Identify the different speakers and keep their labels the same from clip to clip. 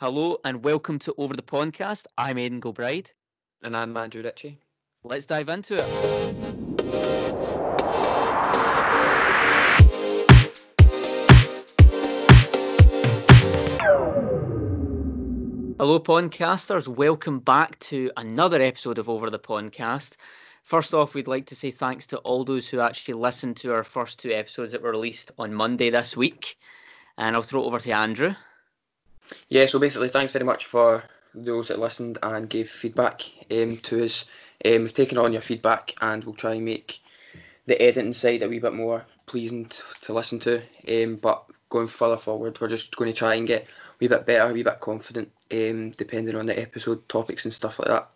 Speaker 1: Hello and welcome to Over the Podcast. I'm Aidan Gilbride.
Speaker 2: And I'm Andrew Ritchie.
Speaker 1: Let's dive into it. Hello, podcasters. Welcome back to another episode of Over the Podcast. First off, we'd like to say thanks to all those who actually listened to our first two episodes that were released on Monday this week. And I'll throw it over to Andrew.
Speaker 2: Yeah, so basically, thanks very much for those that listened and gave feedback um, to us. Um, we've taken on your feedback and we'll try and make the editing side a wee bit more pleasing t- to listen to. Um, but going further forward, we're just going to try and get a wee bit better, a wee bit confident, um, depending on the episode topics and stuff like that.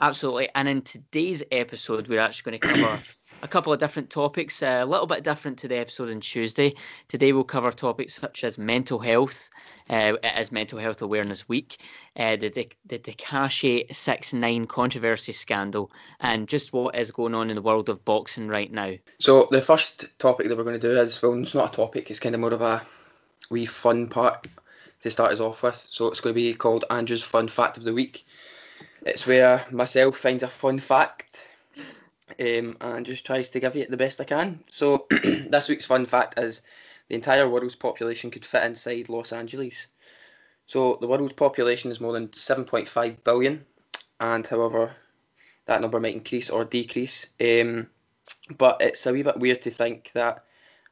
Speaker 1: Absolutely. And in today's episode, we're actually going to cover a couple of different topics, uh, a little bit different to the episode on Tuesday. Today, we'll cover topics such as mental health, uh, is Mental Health Awareness Week, uh, the, the, Tekashi 6 9 controversy scandal, and just what is going on in the world of boxing right now.
Speaker 2: So, the first topic that we're going to do is well, it's not a topic, it's kind of more of a wee fun part to start us off with. So, it's going to be called Andrew's Fun Fact of the Week. It's where myself finds a fun fact um, and just tries to give you it the best I can. So this week's fun fact is the entire world's population could fit inside Los Angeles. So the world's population is more than 7.5 billion, and however that number might increase or decrease. Um, but it's a wee bit weird to think that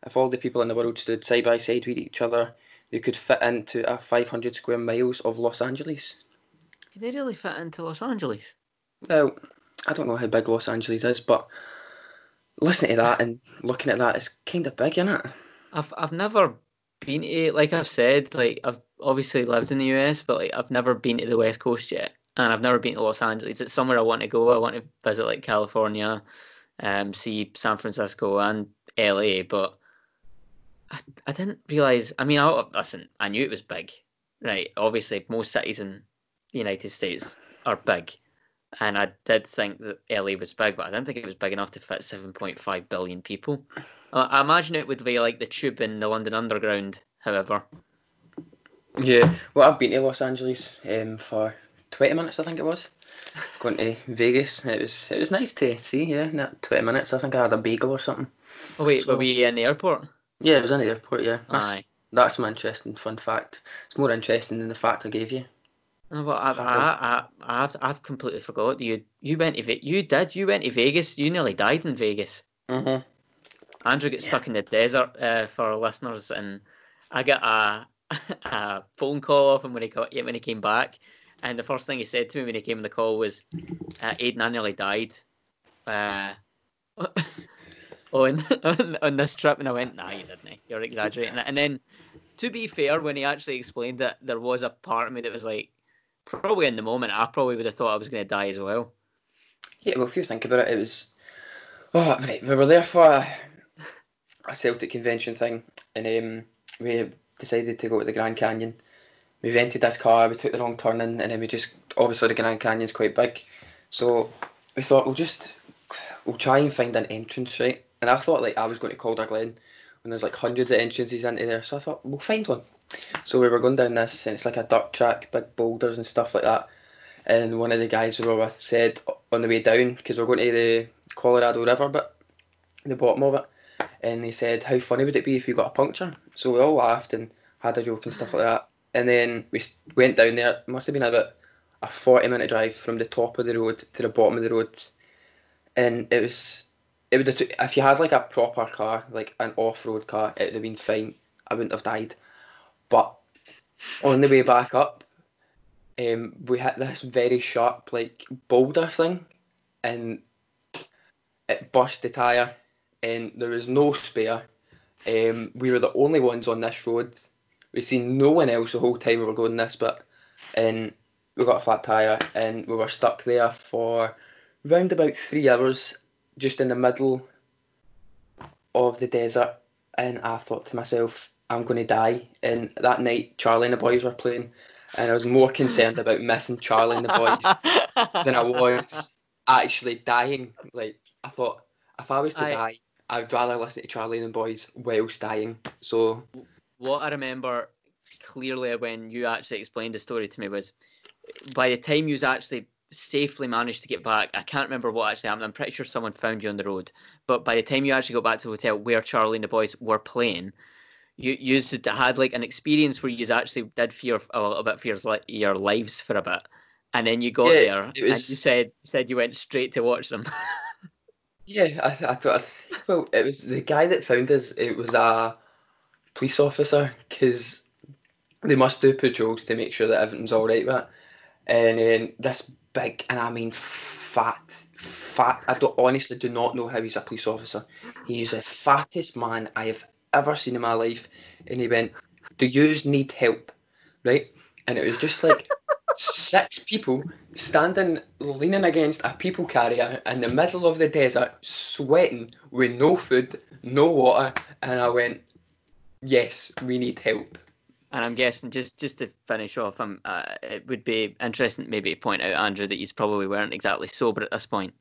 Speaker 2: if all the people in the world stood side by side with each other, they could fit into a 500 square miles of Los Angeles.
Speaker 1: Can they really fit into Los Angeles?
Speaker 2: Well, I don't know how big Los Angeles is, but listening to that and looking at that is kind of big, isn't it?
Speaker 1: I've I've never been to like I've said like I've obviously lived in the US, but like I've never been to the West Coast yet, and I've never been to Los Angeles. It's somewhere I want to go. I want to visit like California, um, see San Francisco and LA, but I, I didn't realize. I mean, I listen. I knew it was big, right? Obviously, most cities in the United States are big, and I did think that LA was big, but I didn't think it was big enough to fit 7.5 billion people. I, imagine it would be like the tube in the London Underground, however.
Speaker 2: Yeah, well, I've been to Los Angeles um, for 20 minutes, I think it was. Going to Vegas. It was it was nice to see, yeah, in that 20 minutes. I think I had a bagel or something.
Speaker 1: Oh, wait,
Speaker 2: So-
Speaker 1: were we in the airport?
Speaker 2: Yeah, it was in the airport, yeah. That's,
Speaker 1: Aye.
Speaker 2: that's my interesting fun fact. It's more interesting than the fact I gave you.
Speaker 1: Well, I, I, I, I've, I've completely forgot. You, you went to, Ve- you did, you went to Vegas. You nearly died in Vegas.
Speaker 2: Mm-hmm.
Speaker 1: Andrew got stuck in the desert uh, for our listeners, and I got a, a phone call off him when he got when he came back, and the first thing he said to me when he came on the call was, uh, "Aidan, I nearly died." Uh, on, on on this trip, and I went, "Nah, you didn't. You're exaggerating." And then, to be fair, when he actually explained it, there was a part of me that was like, probably in the moment, I probably would have thought I was going to die as well.
Speaker 2: Yeah, well, if you think about it, it was. Oh, right, we were there for a, a Celtic convention thing, and um, we decided to go to the Grand Canyon. We rented this car, we took the wrong turn in, and then we just. Obviously, the Grand Canyon's quite big, so we thought we'll just. We'll try and find an entrance, right? And I thought like I was going to Calder Glen, and there's like hundreds of entrances into there, so I thought we'll find one. So we were going down this, and it's like a dirt track, big boulders and stuff like that. And one of the guys we were with said on the way down, because we're going to the Colorado River, but the bottom of it, and they said, "How funny would it be if you got a puncture?" So we all laughed and had a joke and stuff like that. And then we went down there. It must have been about a forty-minute drive from the top of the road to the bottom of the road, and it was. It would have if you had like a proper car, like an off-road car, it would have been fine. I wouldn't have died. But on the way back up, um, we hit this very sharp like boulder thing, and it burst the tire, and there was no spare. Um, we were the only ones on this road. We seen no one else the whole time we were going this bit, and we got a flat tire, and we were stuck there for round about three hours, just in the middle of the desert. And I thought to myself, I'm going to die. And that night, Charlie and the Bhoys were playing, and I was more concerned about missing Charlie and the Bhoys than I was actually dying. Like I thought, if I was to
Speaker 1: I-
Speaker 2: die, I would rather listen to Charlie and the Bhoys whilst dying. So
Speaker 1: what I remember clearly when you actually explained the story to me was by the time you was actually safely managed to get back, I can't remember what actually happened. I'm pretty sure someone found you on the road. But by the time you actually got back to the hotel where Charlie and the Bhoys were playing, you you had like an experience where you actually did fear a little bit for your, your lives for a bit, and then you got yeah, there was... and you said said you went straight to watch them.
Speaker 2: yeah, I, I thought. Well, it was the guy that found us. It was a police officer because they must do patrols to make sure that everything's all right But. And then this big, and I mean fat, fat. I don't honestly do not know how he's a police officer. He's the fattest man I have ever seen in my life. And he went, "Do you need help?" Right? And it was just like six people standing, leaning against a people carrier in the middle of the desert, sweating with no food, no water. And I went, "Yes, we need help."
Speaker 1: And I'm guessing just just to finish off, um, uh, it would be interesting maybe to point out Andrew that you probably weren't exactly sober at this point.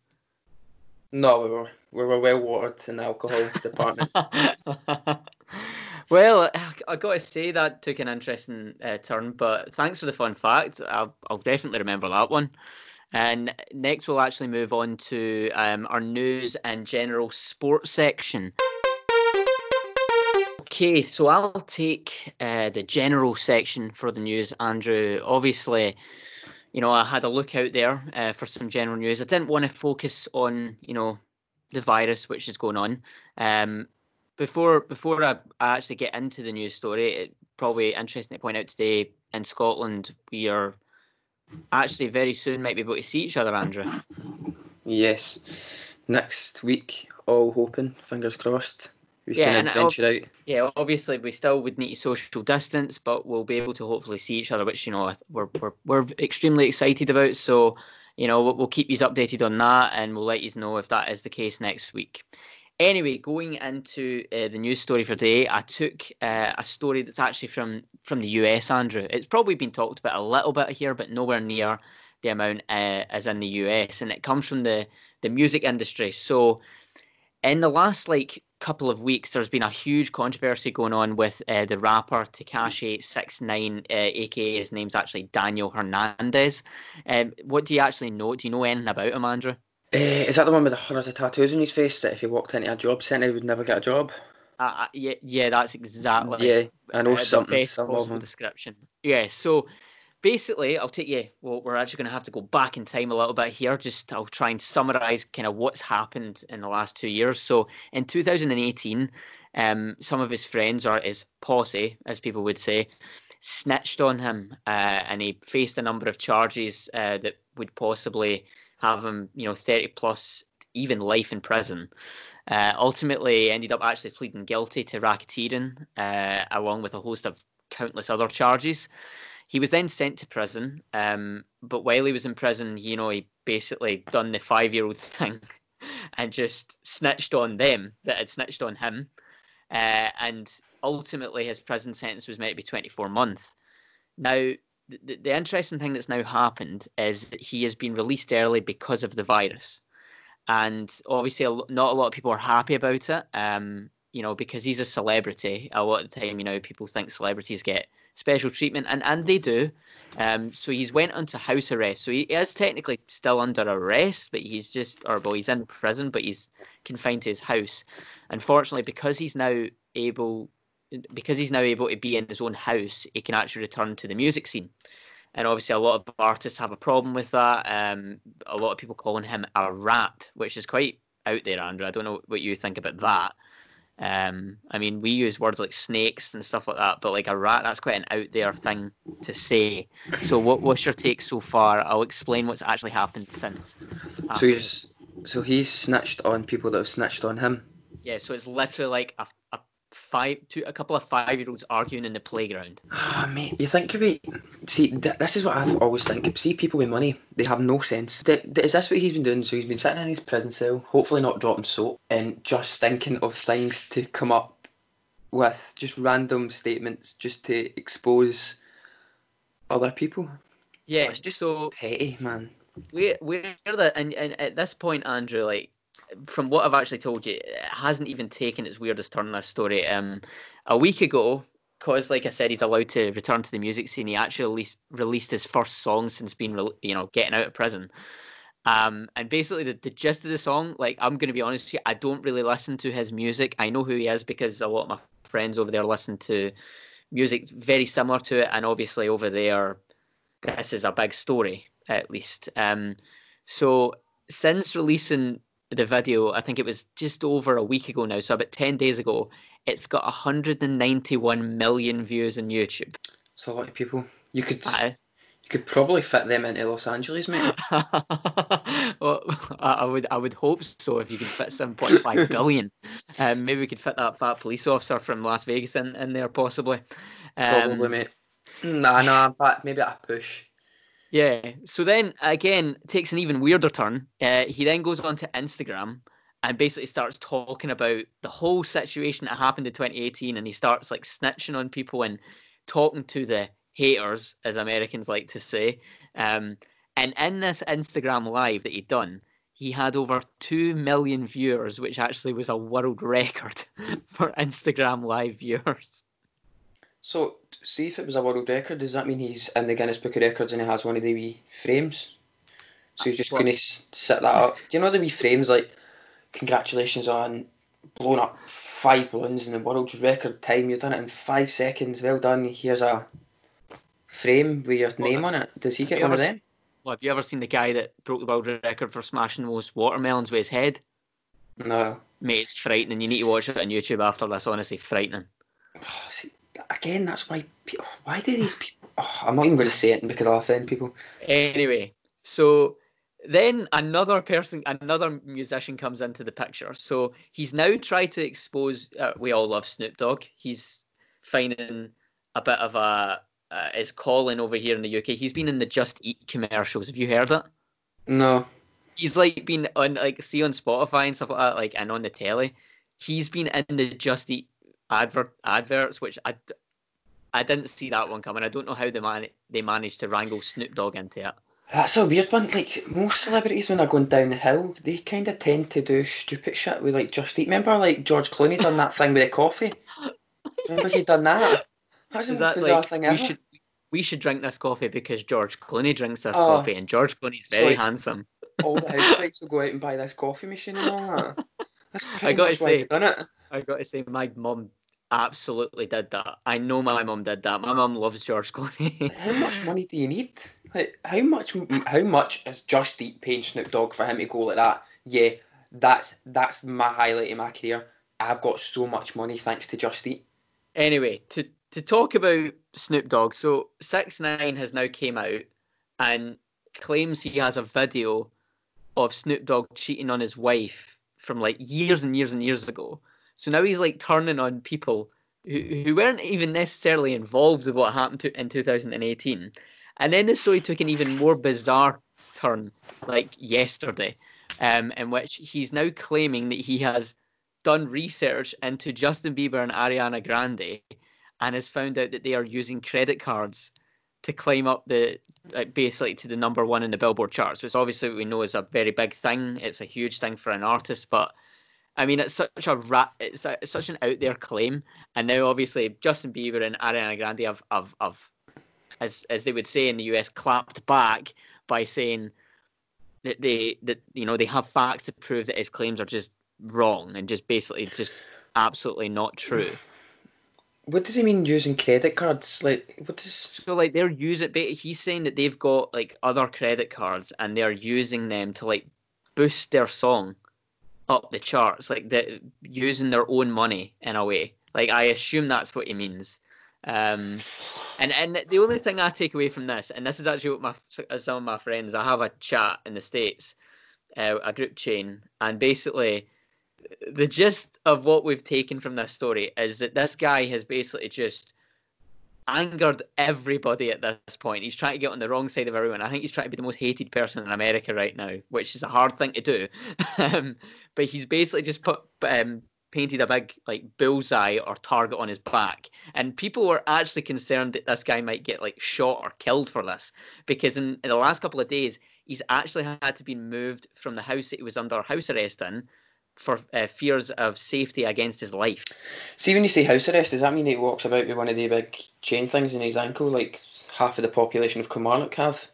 Speaker 2: No, we were we were well watered in the alcohol department.
Speaker 1: well, I got to say that took an interesting uh, turn, but thanks for the fun fact. I'll I'll definitely remember that one. And next, we'll actually move on to um, our news and general sports section. Okay, so I'll take uh, the general section for the news, Andrew. Obviously, you know, I had a look out there uh, for some general news. I didn't want to focus on, you know, the virus which is going on. Um, before before I, I actually get into the news story, it probably interesting to point out today in Scotland we are actually very soon might be able to see each other, Andrew.
Speaker 2: Yes, next week, all hoping, fingers crossed we yeah, can venture out.
Speaker 1: Yeah, obviously we still would need social distance, but we'll be able to hopefully see each other, which you know we're we're we're extremely excited about. So, you know, we'll, we'll keep you updated on that, and we'll let you know if that is the case next week. Anyway, going into uh, the news story for today, I took uh, a story that's actually from from the US, Andrew. It's probably been talked about a little bit here, but nowhere near the amount uh, as in the US, and it comes from the the music industry. So, in the last like couple of weeks, there's been a huge controversy going on with uh, the rapper Tekashi Six Nine, uh, aka his name's actually Daniel Hernandez. Um, what do you actually know? Do you know anything about him, Andrew?
Speaker 2: Uh, is that the one with the hundreds of tattoos on his face that if he walked into a job centre, he would never get a job?
Speaker 1: Uh, yeah, yeah, that's exactly.
Speaker 2: Yeah, I know uh, something. Some of them.
Speaker 1: description. Yeah, so basically, I'll take you. Well, we're actually going to have to go back in time a little bit here. Just I'll try and summarize kind of what's happened in the last two years. So in 2018, um, some of his friends or his posse, as people would say, snitched on him, uh, and he faced a number of charges uh, that would possibly have him, you know, 30 plus, even life in prison. Uh, ultimately, ended up actually pleading guilty to racketeering, uh, along with a host of countless other charges. He was then sent to prison, um, but while he was in prison, you know, he basically done the five-year-old thing and just snitched on them that had snitched on him, uh, and ultimately his prison sentence was made to be 24 months. Now, the, the interesting thing that's now happened is that he has been released early because of the virus, and obviously not a lot of people are happy about it. Um, you know, because he's a celebrity. A lot of the time, you know, people think celebrities get special treatment, and, and they do. Um, so he's went onto house arrest. So he is technically still under arrest, but he's just, or well, he's in prison, but he's confined to his house. Unfortunately, because he's now able, because he's now able to be in his own house, he can actually return to the music scene. And obviously, a lot of artists have a problem with that. Um, a lot of people calling him a rat, which is quite out there, Andrew. I don't know what you think about that. Um, I mean, we use words like snakes and stuff like that, but like a rat, that's quite an out there thing to say. So, what, what's your take so far? I'll explain what's actually happened since.
Speaker 2: So he's so he's snitched on people that have snitched on him.
Speaker 1: Yeah, so it's literally like a, a five, two, a couple of five-year-olds arguing in the playground.
Speaker 2: Ah, mate, you think of it. See, th- this is what I always think. See, people with money, they have no sense. Th- th- is this what he's been doing? So he's been sitting in his prison cell, hopefully not dropping soap, and just thinking of things to come up with, just random statements, just to expose other people.
Speaker 1: Yeah, it's just so
Speaker 2: petty, man.
Speaker 1: We're we're the and, and at this point, Andrew, like from what I've actually told you, it hasn't even taken its weirdest turn. In this story. Um, a week ago, because, like I said, he's allowed to return to the music scene. He actually released, released his first song since being, you know, getting out of prison. Um, and basically, the, the gist of the song, like, I'm going to be honest you, I don't really listen to his music. I know who he is because a lot of my friends over there listen to music very similar to it. And obviously, over there, this is a big story, at least. Um, so, since releasing the video, I think it was just over a week ago now, so about 10 days ago, it's got 191 million views on YouTube.
Speaker 2: It's a lot of people. You could you could probably fit them into Los Angeles, mate.
Speaker 1: well, I, would I would hope so. If you could fit 7.5 billion, um, maybe we could fit that fat police officer from Las Vegas in, in there, possibly.
Speaker 2: Um, probably, mate. Nah, nah. In fact, maybe a push.
Speaker 1: Yeah. So then again, takes an even weirder turn. Uh, he then goes on to Instagram and basically starts talking about the whole situation that happened in 2018, and he starts like snitching on people and talking to the haters, as Americans like to say. Um, and in this Instagram live that he'd done, he had over 2 million viewers, which actually was a world record for Instagram live viewers.
Speaker 2: So, see if it was a world record, does that mean he's in the Guinness Book of Records and he has one of the wee frames? So he's just going to set that up. Do you know the wee frames like, congratulations on blowing up five balloons in the world's record time? You've done it in five seconds. Well done. Here's a frame with your well, name on it. Does he get one of them?
Speaker 1: Well, have you ever seen the guy that broke the world record for smashing those watermelons with his head?
Speaker 2: No.
Speaker 1: Mate, it's frightening. You need to watch it on YouTube after this. Honestly, frightening.
Speaker 2: See, again, that's why. People, why do these people? Oh, I'm not even going to say it because I'll offend people.
Speaker 1: Anyway, so then another person, another musician comes into the picture. So he's now tried to expose. Uh, we all love Snoop Dogg. He's finding a bit of a uh, is calling over here in the UK. He's been in the Just Eat commercials. Have you heard it?
Speaker 2: No.
Speaker 1: He's like been on like see on Spotify and stuff like that, like and on the telly. He's been in the Just Eat advert adverts, which I, I didn't see that one coming. I don't know how they man they managed to wrangle Snoop Dogg into it.
Speaker 2: That's a weird one. Like most celebrities, when they're going down the hill, they kind of tend to do stupid shit with like Just Eat. Remember, like George Clooney done that thing with the coffee. Remember he done that? That's most bizarre like, thing ever.
Speaker 1: We should, we should drink this coffee because George Clooney drinks this oh, coffee, and George Clooney's very like, handsome.
Speaker 2: all the housewives will go out and buy this coffee machine and all that. That's pretty I gotta much say, done it.
Speaker 1: I got to say, my mum absolutely did that. I know my mum did that. My mum loves George Clooney.
Speaker 2: how much money do you need? Like, how much? How much is Just Eat paying Snoop Dogg for him to go like that? Yeah, that's that's my highlight in my career. I've got so much money thanks to Just Eat.
Speaker 1: Anyway, to to talk about Snoop Dogg, so Six Nine has now came out and claims he has a video of Snoop Dogg cheating on his wife from like years and years and years ago. So now he's like turning on people who, who weren't even necessarily involved with what happened to, in 2018. And then the story took an even more bizarre turn, like yesterday, um, in which he's now claiming that he has done research into Justin Bieber and Ariana Grande and has found out that they are using credit cards to climb up the like basically to the number one in the Billboard charts, which obviously we know is a very big thing. It's a huge thing for an artist, but I mean, it's such a rat, it's, a, it's such an out there claim, and now obviously Justin Bieber and Ariana Grande have, have, have as as they would say in the US, clapped back by saying that they that you know they have facts to prove that his claims are just wrong and just basically just absolutely not true.
Speaker 2: What does he mean using credit cards? Like, what does?
Speaker 1: So like they're using. He's saying that they've got like other credit cards and they're using them to like boost their song up the charts, like the using their own money in a way. Like I assume that's what he means. Um, and and the only thing I take away from this, and this is actually what my some of my friends, I have a chat in the states, uh, a group chain, and basically the gist of what we've taken from this story is that this guy has basically just angered everybody at this point. He's trying to get on the wrong side of everyone. I think he's trying to be the most hated person in America right now, which is a hard thing to do. um, but he's basically just put um, painted a big like bullseye or target on his back, and people were actually concerned that this guy might get like shot or killed for this because in, in the last couple of days he's actually had to be moved from the house that he was under house arrest in for uh, fears of safety against his life.
Speaker 2: See, when you say house arrest, does that mean he walks about with one of the big chain things in his ankle, like half of the population of Kilmarnock have?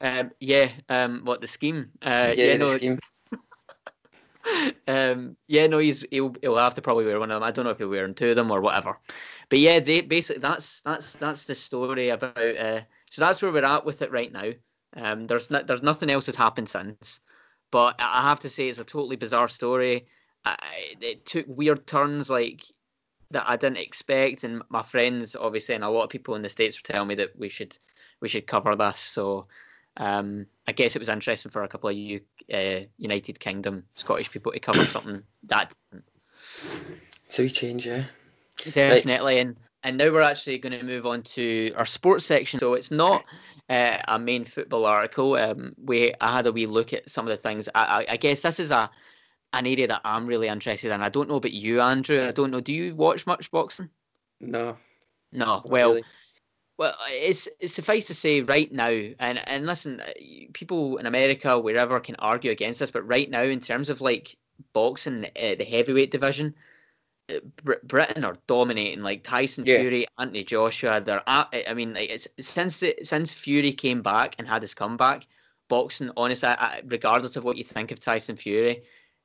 Speaker 1: Um, yeah, um, what the scheme? Uh,
Speaker 2: yeah,
Speaker 1: yeah,
Speaker 2: the
Speaker 1: no,
Speaker 2: scheme.
Speaker 1: um, yeah, no, he's he'll, he'll have to probably wear one of them. I don't know if he'll wear two of them or whatever. But yeah, they basically that's that's that's the story about. Uh, so that's where we're at with it right now. Um, there's no, there's nothing else that's happened since, but I have to say it's a totally bizarre story. I, it took weird turns like that I didn't expect, and my friends obviously and a lot of people in the states were telling me that we should we should cover this. So um, I guess it was interesting for a couple of you uh, United Kingdom Scottish people to cover something that different.
Speaker 2: So we change, yeah.
Speaker 1: Definitely, and and now we're actually going to move on to our sports section. So it's not uh, a main football article. Um, we I had a wee look at some of the things. I, I, I guess this is a an area that I'm really interested in. I don't know about you, Andrew. I don't know. Do you watch much boxing?
Speaker 2: No.
Speaker 1: No. Well,
Speaker 2: really.
Speaker 1: well, it's, it's suffice to say right now, and and listen, uh, people in America, wherever, can argue against this, but right now, in terms of like boxing, uh, the heavyweight division, Britain are dominating. Like Tyson
Speaker 2: Yeah.
Speaker 1: Fury, Anthony Joshua, they're at, I mean, like it's since since Fury came back and had his comeback, boxing, honestly, I, I- regardless of what you think of Tyson Fury,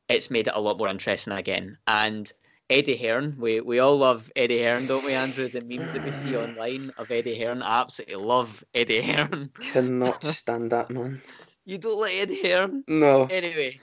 Speaker 1: it's made it a lot more interesting again. And Eddie Hearn, we, we all love Eddie Hearn, don't we, Andrew? The memes that we see online of Eddie Hearn, I absolutely love Eddie Hearn.
Speaker 2: Cannot stand that man.
Speaker 1: You don't like Eddie Hearn?
Speaker 2: No.
Speaker 1: Anyway,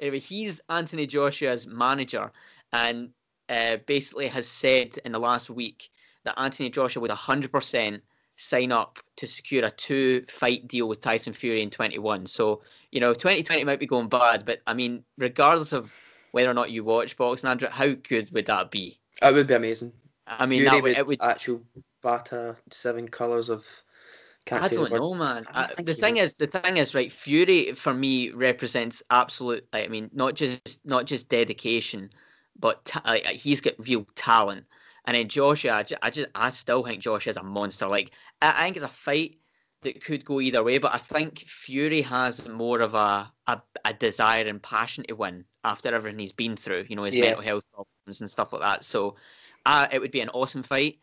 Speaker 1: anyway, he's Anthony Joshua's manager, and uh, basically has said in the last week that Anthony Joshua would 100% sign up to secure a two-fight deal with Tyson Fury in 21. So you know, 2020 might be going bad, but I mean, regardless of whether or not you watch boxing, Andrew, how good would that be?
Speaker 2: That would be amazing.
Speaker 1: I mean,
Speaker 2: Fury
Speaker 1: that would,
Speaker 2: would,
Speaker 1: it would.
Speaker 2: actual batter seven colours of. Can't
Speaker 1: I don't know, man.
Speaker 2: I
Speaker 1: I, the thing
Speaker 2: would.
Speaker 1: is, the thing is, right? Fury for me represents absolute. I mean, not just not just dedication, but ta- like, he's got real talent. And then Joshua, I just, I just, I still think Joshua is a monster. Like, I, I think it's a fight that could go either way, but I think Fury has more of a a, a desire and passion to win after everything he's been through. You know, his
Speaker 2: Yeah.
Speaker 1: mental health problems and stuff like that. So, uh, it would be an awesome fight.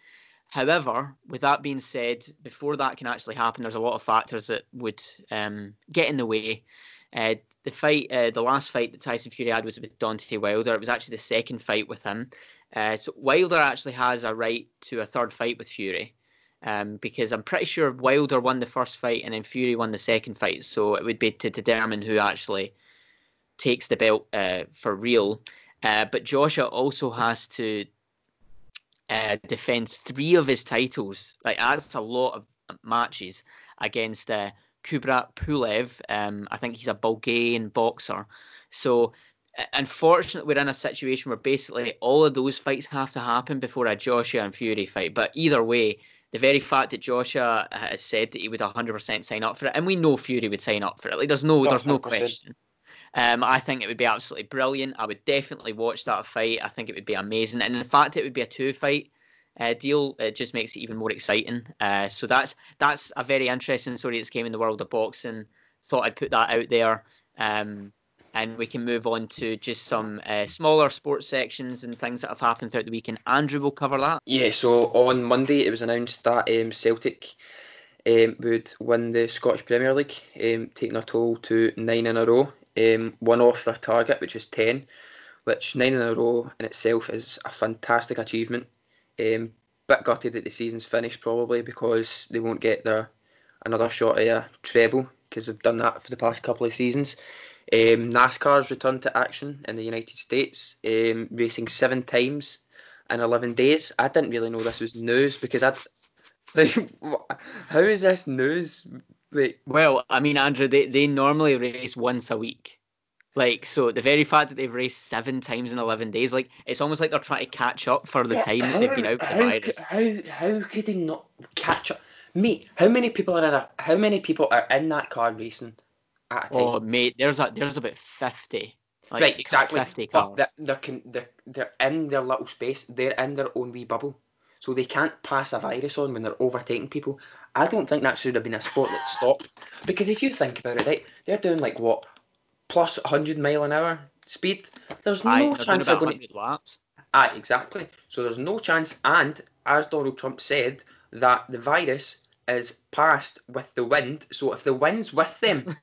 Speaker 1: However, with that being said, before that can actually happen, there's a lot of factors that would um, get in the way. Uh, the fight, uh, the last fight that Tyson Fury had was with Deontay Wilder. It was actually the second fight with him. Uh, so Wilder actually has a right to a third fight with Fury, um, because I'm pretty sure Wilder won the first fight and then Fury won the second fight. So it would be to determine who actually takes the belt uh, for real. Uh, but Joshua also has to uh, defend three of his titles. Like that's a lot of matches against uh, Kubrat Pulev. Um, I think he's a Bulgarian boxer. So uh, unfortunately, we're in a situation where basically all of those fights have to happen before a Joshua and Fury fight. But either way, the very fact that Joshua has said that he would 100% sign up for it, and we know Fury would sign up for it. Like there's no, there's no question. Um, I think it would be absolutely brilliant. I would definitely watch that fight. I think it would be amazing, and in fact, it would be a two-fight uh, deal. It just makes it even more exciting. Uh, so that's that's a very interesting story that's came in the world of boxing. Thought I'd put that out there, um, and we can move on to just some uh, smaller sports sections and things that have happened throughout the weekend. Andrew will cover that.
Speaker 2: Yeah, so on Monday it was announced that um, Celtic um, would win the Scottish Premier League, um, taking a toll to nine in a row, um, one off their target, which was 10, which nine in a row in itself is a fantastic achievement. Um, bit gutted that the season's finished probably because they won't get their another shot at a treble because they've done that for the past couple of seasons. Um, NASCAR's returned to action in the United States, um, racing seven times in 11 days. I didn't really know this was news because I'd like, how is this news? Like,
Speaker 1: Well, I mean, Andrew, they, they normally race once a week. Like, so the very fact that they've raced seven times in 11 days, like, it's almost like they're trying to catch up for the time that they've been out
Speaker 2: how,
Speaker 1: virus.
Speaker 2: How, how could they not catch up? Mate, how many people are in a, how many people are in that car racing at a oh, time?
Speaker 1: Oh, mate, there's a there's about 50. Like,
Speaker 2: right, exactly.
Speaker 1: 50
Speaker 2: but
Speaker 1: cars.
Speaker 2: they're, they're, they're, they're in their little space. They're in their own wee bubble. So they can't pass a virus on when they're overtaking people. I don't think that should have been a sport that stopped. Because if you think about it, right, they're doing like what, plus 100 mile an hour speed. There's no
Speaker 1: Aye,
Speaker 2: chance they're going to.
Speaker 1: 100 laps.
Speaker 2: Aye, exactly. So there's no chance. And as Donald Trump said, that the virus is passed with the wind. So if the wind's with them,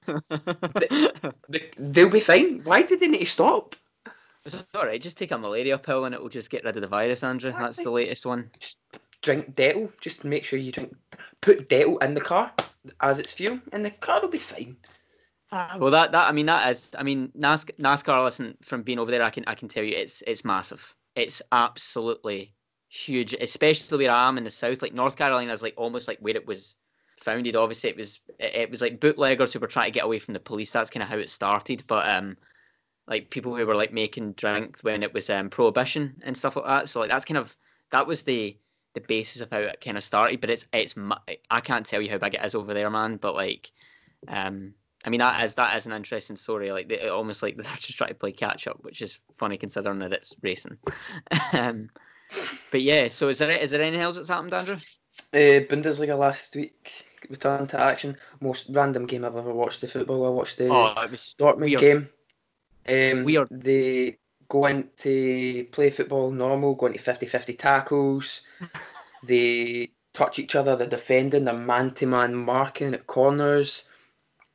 Speaker 2: they, they'll be fine. Why did they need to stop?
Speaker 1: It's all right. Just take a malaria pill and it will just get rid of the virus, Andrew. That's the latest one.
Speaker 2: Just Drink Dettol. Just make sure you drink. Put Dettol in the car as its fuel, and the car will be fine.
Speaker 1: Ah, well, that, that I mean that is I mean NASCAR, NASCAR. Listen, from being over there, I can I can tell you it's it's massive. It's absolutely huge, especially where I am in the south. Like North Carolina is like almost like where it was founded. Obviously, it was it, it was like bootleggers who were trying to get away from the police. That's kind of how it started. But um, like people who were like making drink when it was um prohibition and stuff like that. So like that's kind of that was the the basis of how it kind of started. But it's it's I can't tell you how big it is over there, man. But like um. I mean that is that is an interesting story. Like they, almost like they're just trying to play catch up, which is funny considering that it's racing. um, but yeah, so is there is there anything else that's happened, Andrew?
Speaker 2: Uh, Bundesliga last week returned to action. Most random game I've ever watched. The football I watched the
Speaker 1: Oh,
Speaker 2: Dortmund
Speaker 1: weird.
Speaker 2: game. Um,
Speaker 1: Weird.
Speaker 2: They go into play football normal, go into 50-50 tackles. they touch each other. They're defending. They're man-to-man marking at corners.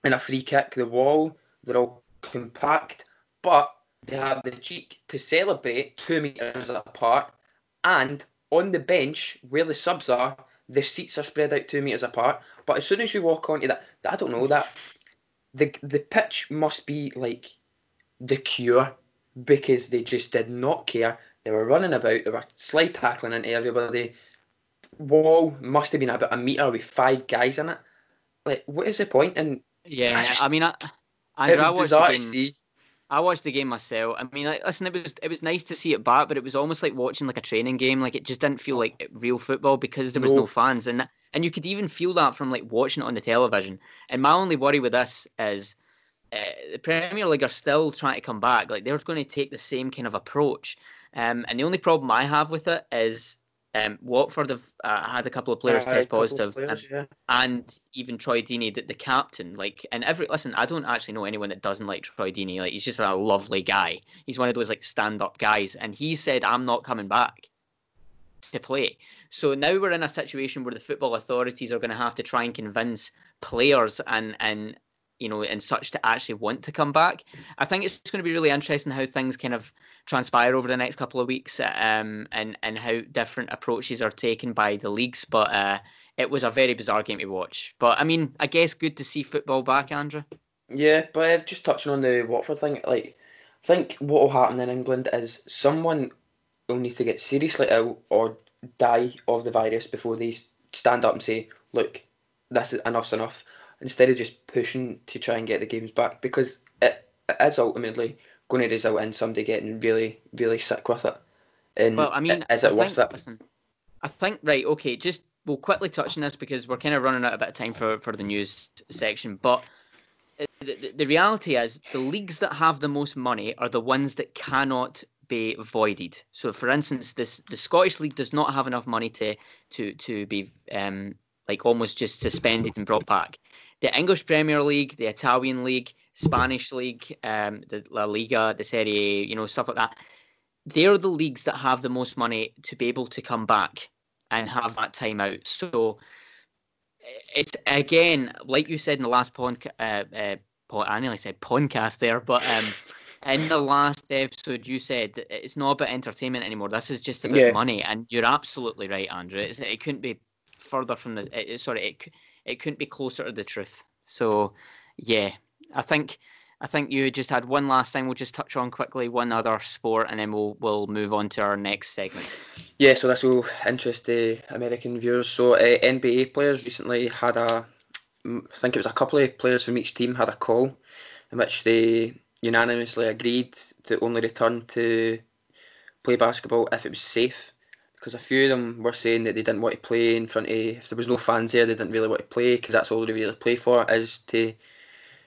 Speaker 2: And a free kick, the wall. They're all compact, but they have the cheek to celebrate two meters apart. And on the bench where the subs are, the seats are spread out two meters apart. But as soon as you walk onto that, I don't know that the the pitch must be like the cure because they just did not care. They were running about. They were slide tackling into everybody. Wall must have been about a meter with five guys in it. Like, what is the point? And
Speaker 1: Yeah, I mean, I, Andrew, I watched the game. I watched the game myself. I mean, like, listen, it was it was nice to see it back, but it was almost like watching like a training game. Like it just didn't feel like real football because there was no,
Speaker 2: No.
Speaker 1: fans, and and you could even feel that from like watching it on the television. And my only worry with this is uh, the Premier League are still trying to come back. Like they're going to take the same kind of approach. Um, and the only problem I have with it is um, Watford have uh, had a couple of players
Speaker 2: Aye,
Speaker 1: test positive, and
Speaker 2: yeah.
Speaker 1: and even Troy Deeney, the, the captain. Like, and every listen, I don't actually know anyone that doesn't like Troy Deeney. Like, he's just a lovely guy. He's one of those like stand-up guys, and he said, "I'm not coming back to play." So now we're in a situation where the football authorities are going to have to try and convince players and and you know and such to actually want to come back. I think it's going to be really interesting how things kind of transpire over the next couple of weeks, um, and and how different approaches are taken by the leagues. But uh, it was a very bizarre game to watch. But I mean, I guess good to see football back, Andrew.
Speaker 2: Yeah, but uh, just touching on the Watford thing, like, I think what will happen in England is someone will need to get seriously ill or die of the virus before they stand up and say, look, this is enough's enough, instead of just pushing to try and get the games back, because it, it is ultimately going to result in somebody getting really, really sick with it. And
Speaker 1: Well, I mean,
Speaker 2: is it
Speaker 1: I
Speaker 2: worth
Speaker 1: think,
Speaker 2: it?
Speaker 1: Listen, I think right. Okay, just we'll quickly touch on this because we're kind of running out a bit of time for for the news section. But the, the, the reality is, the leagues that have the most money are the ones that cannot be voided. So, for instance, this the Scottish league does not have enough money to to to be um like almost just suspended and brought back. The English Premier League, the Italian League, Spanish League, um, the La Liga, the Serie A, you know, stuff like that they're the leagues that have the most money to be able to come back and have that time out. So it's again, like you said in the last podcast, uh, uh, pod, I nearly said podcast there, but um, in the last episode, you said it's not about entertainment anymore. This is just about
Speaker 2: Yeah.
Speaker 1: money, and you're absolutely right, Andrew. It's, it couldn't be further from the. It, sorry, it it couldn't be closer to the truth. So, yeah, I think I think you just had one last thing. We'll just touch on quickly one other sport, and then we'll we'll move on to our next segment.
Speaker 2: Yeah, so this will interest the American viewers. So uh, NBA players recently had a, mm, think it was a couple of players from each team had a call in which they unanimously agreed to only return to play basketball if it was safe. Because a few of them were saying that they didn't want to play in front of, if there was no fans there, they didn't really want to play because that's all they really play for is to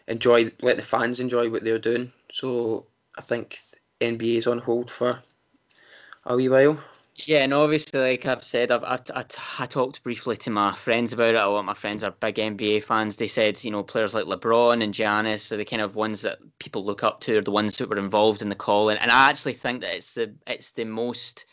Speaker 2: enjoy, let the fans enjoy what they're doing. So I think NBA is on hold for a wee while.
Speaker 1: Yeah, and obviously, like I've said, I've, I, I, I talked briefly to my friends about it. A lot of my friends are big NBA fans. They said, you know, players like LeBron and Giannis are the kind of ones that people look up to, are the ones that were involved in the call. And, and I actually think that it's the it's the most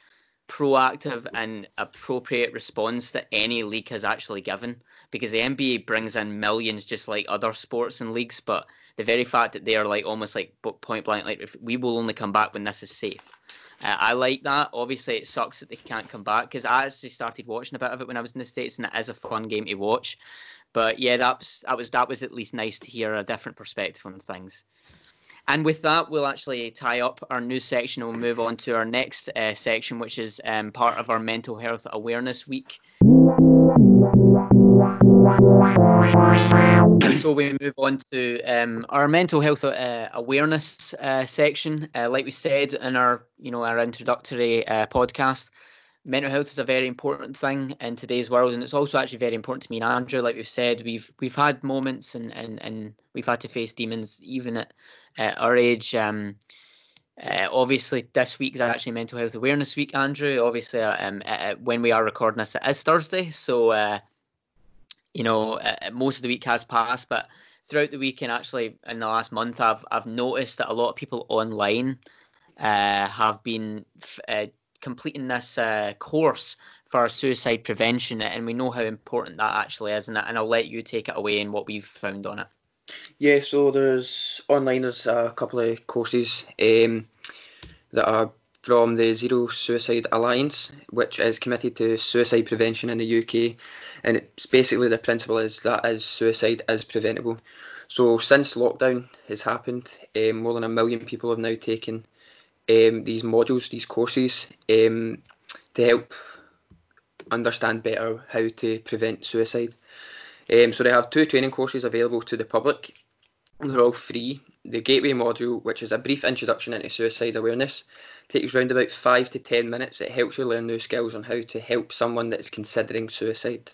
Speaker 1: proactive and appropriate response that any league has actually given because the NBA brings in millions just like other sports and leagues, but the very fact that they are like almost like point blank, like we will only come back when this is safe. Uh, I like that. Obviously, it sucks that they can't come back because I actually started watching a bit of it when I was in the states, and it is a fun game to watch. But yeah, that was that was that was at least nice to hear a different perspective on things. And with that, we'll actually tie up our news section and we'll move on to our next uh, section, which is um, part of our Mental Health Awareness Week. So we move on to um, our mental health uh, awareness uh, section. Uh, like we said in our, you know, our introductory uh, podcast, mental health is a very important thing in today's world, and it's also actually very important to me and Andrew. Like we've said, we've we've had moments and and, and we've had to face demons even at, at our age. Um, uh, obviously, this week is actually Mental Health Awareness Week, Andrew. Obviously, uh, um, uh, when we are recording this, it is Thursday, so uh, you know uh, most of the week has passed. But throughout the week and actually in the last month, I've I've noticed that a lot of people online uh, have been completing this course for suicide prevention, and we know how important that actually is. And, and I'll let you take it away and what we've found on it.
Speaker 2: Yeah, so there's online. There's a couple of courses um, that are from the Zero Suicide Alliance, which is committed to suicide prevention in the UK, and it's basically the principle is that as suicide is preventable. So since lockdown has happened, um, more than a million people have now taken um, these modules, these courses, um, to help understand better how to prevent suicide. Um, so they have two training courses available to the public. They're all free. The Gateway module, which is a brief introduction into suicide awareness, takes around about five to ten minutes. It helps you learn new skills on how to help someone that is considering suicide.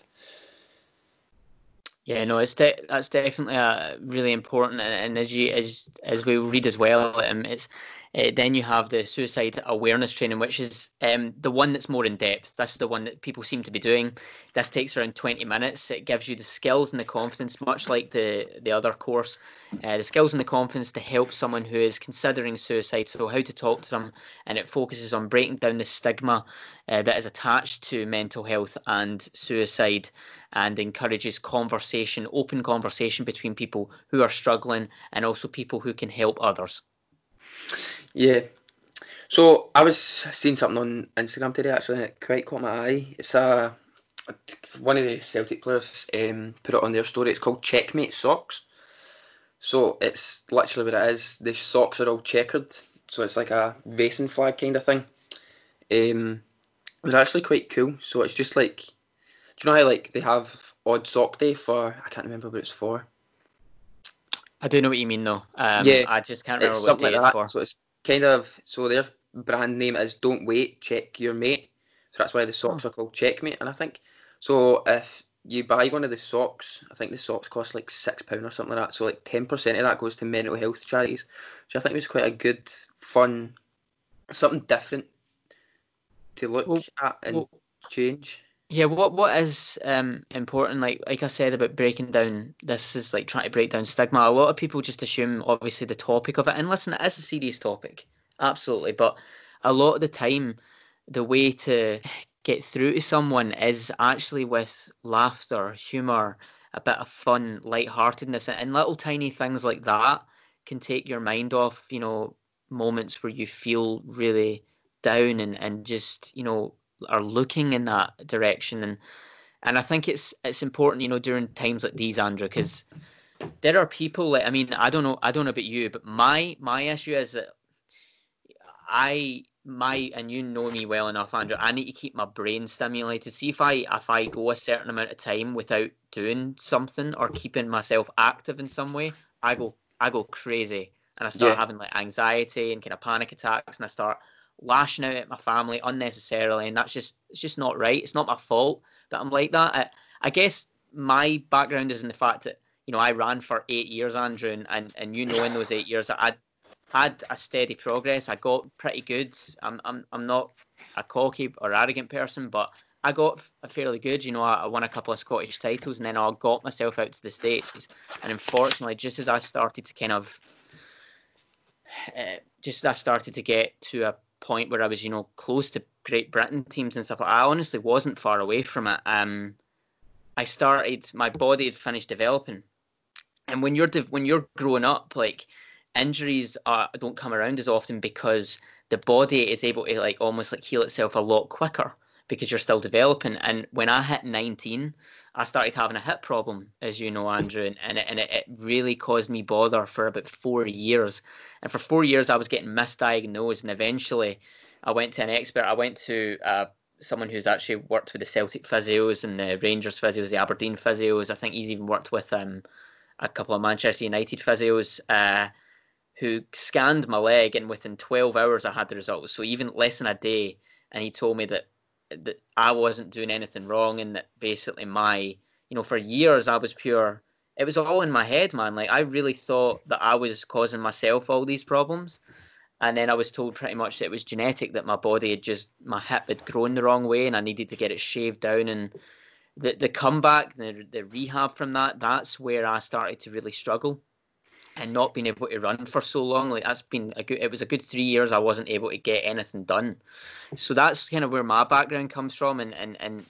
Speaker 1: Yeah, no, it's de- that's definitely a really important, and, as you as as we read as well, um, it's uh, then you have the suicide awareness training, which is um, the one that's more in depth. That's the one that people seem to be doing. This takes around 20 minutes. It gives you the skills and the confidence, much like the the other course, uh, the skills and the confidence to help someone who is considering suicide. So how to talk to them, and it focuses on breaking down the stigma uh, that is attached to mental health and suicide, and encourages conversation, open conversation between people who are struggling and also people who can help others.
Speaker 2: Yeah. So I was seeing something on Instagram today actually, and it quite caught my eye. It's a one of the Celtic players um, put it on their story. It's called Checkmate Socks. So it's literally what it is. The socks are all checkered, so it's like a racing flag kind of thing. Um, it's actually quite cool. So it's just like, do you know how like they have odd sock day for? I can't remember what it's for.
Speaker 1: I do know what you mean though. Um, yeah, I just can't remember what day like it's for.
Speaker 2: So it's kind of so their brand name is "Don't Wait, Check Your Mate." So that's why the socks oh. are called Checkmate. And I think so if you buy one of the socks, I think the socks cost like six pound or something like that. So like ten percent of that goes to mental health charities, which I think was quite a good, fun, something different to look well, at and well, change.
Speaker 1: Yeah, what what is um, important, like like I said about breaking down, this is like trying to break down stigma. A lot of people just assume, obviously, the topic of it, and listen, it is a serious topic, absolutely. But a lot of the time, the way to get through to someone is actually with laughter, humour, a bit of fun, lightheartedness, and little tiny things like that can take your mind off, you know, moments where you feel really down and, and just, you know, are looking in that direction and and I think it's it's important you know during times like these Andrew because there are people like I mean I don't know I don't know about you but my my issue is that I my and you know me well enough Andrew I need to keep my brain stimulated see if I if I go a certain amount of time without doing something or keeping myself active in some way I go I go crazy and I start yeah. having like anxiety and kind of panic attacks and I start lashing out at my family unnecessarily, and that's just it's just not right. It's not my fault that I'm like that. I, I guess my background is in the fact that you know I ran for eight years, Andrew, and, and, and you know in those eight years I had a steady progress. I got pretty good. I'm I'm I'm not a cocky or arrogant person, but I got a fairly good. You know, I, I won a couple of Scottish titles, and then I got myself out to the states. And unfortunately, just as I started to kind of, uh, just I started to get to a point where I was, you know, close to Great Britain teams and stuff. I honestly wasn't far away from it. Um, I started, my body had finished developing, and when you're de- when you're growing up, like injuries are, don't come around as often because the body is able to like almost like heal itself a lot quicker because you're still developing. And when I hit 19, I started having a hip problem, as you know, Andrew, and, and, it, and it, really caused me bother for about four years. And for four years, I was getting misdiagnosed, and eventually, I went to an expert. I went to uh, someone who's actually worked with the Celtic physios and the Rangers physios, the Aberdeen physios. I think he's even worked with um, a couple of Manchester United physios. Uh, who scanned my leg and within 12 hours I had the results. So even less than a day, and he told me that that I wasn't doing anything wrong and that basically my you know for years I was pure. It was all in my head, man. Like I really thought that I was causing myself all these problems, and then I was told pretty much that it was genetic that my body had just my hip had grown the wrong way and I needed to get it shaved down and. The, the comeback, the, the rehab from that, that's where I started to really struggle and not being able to run for so long like that's been a good it was a good three years i wasn't able to get anything done so that's kind of where my background comes from and and, and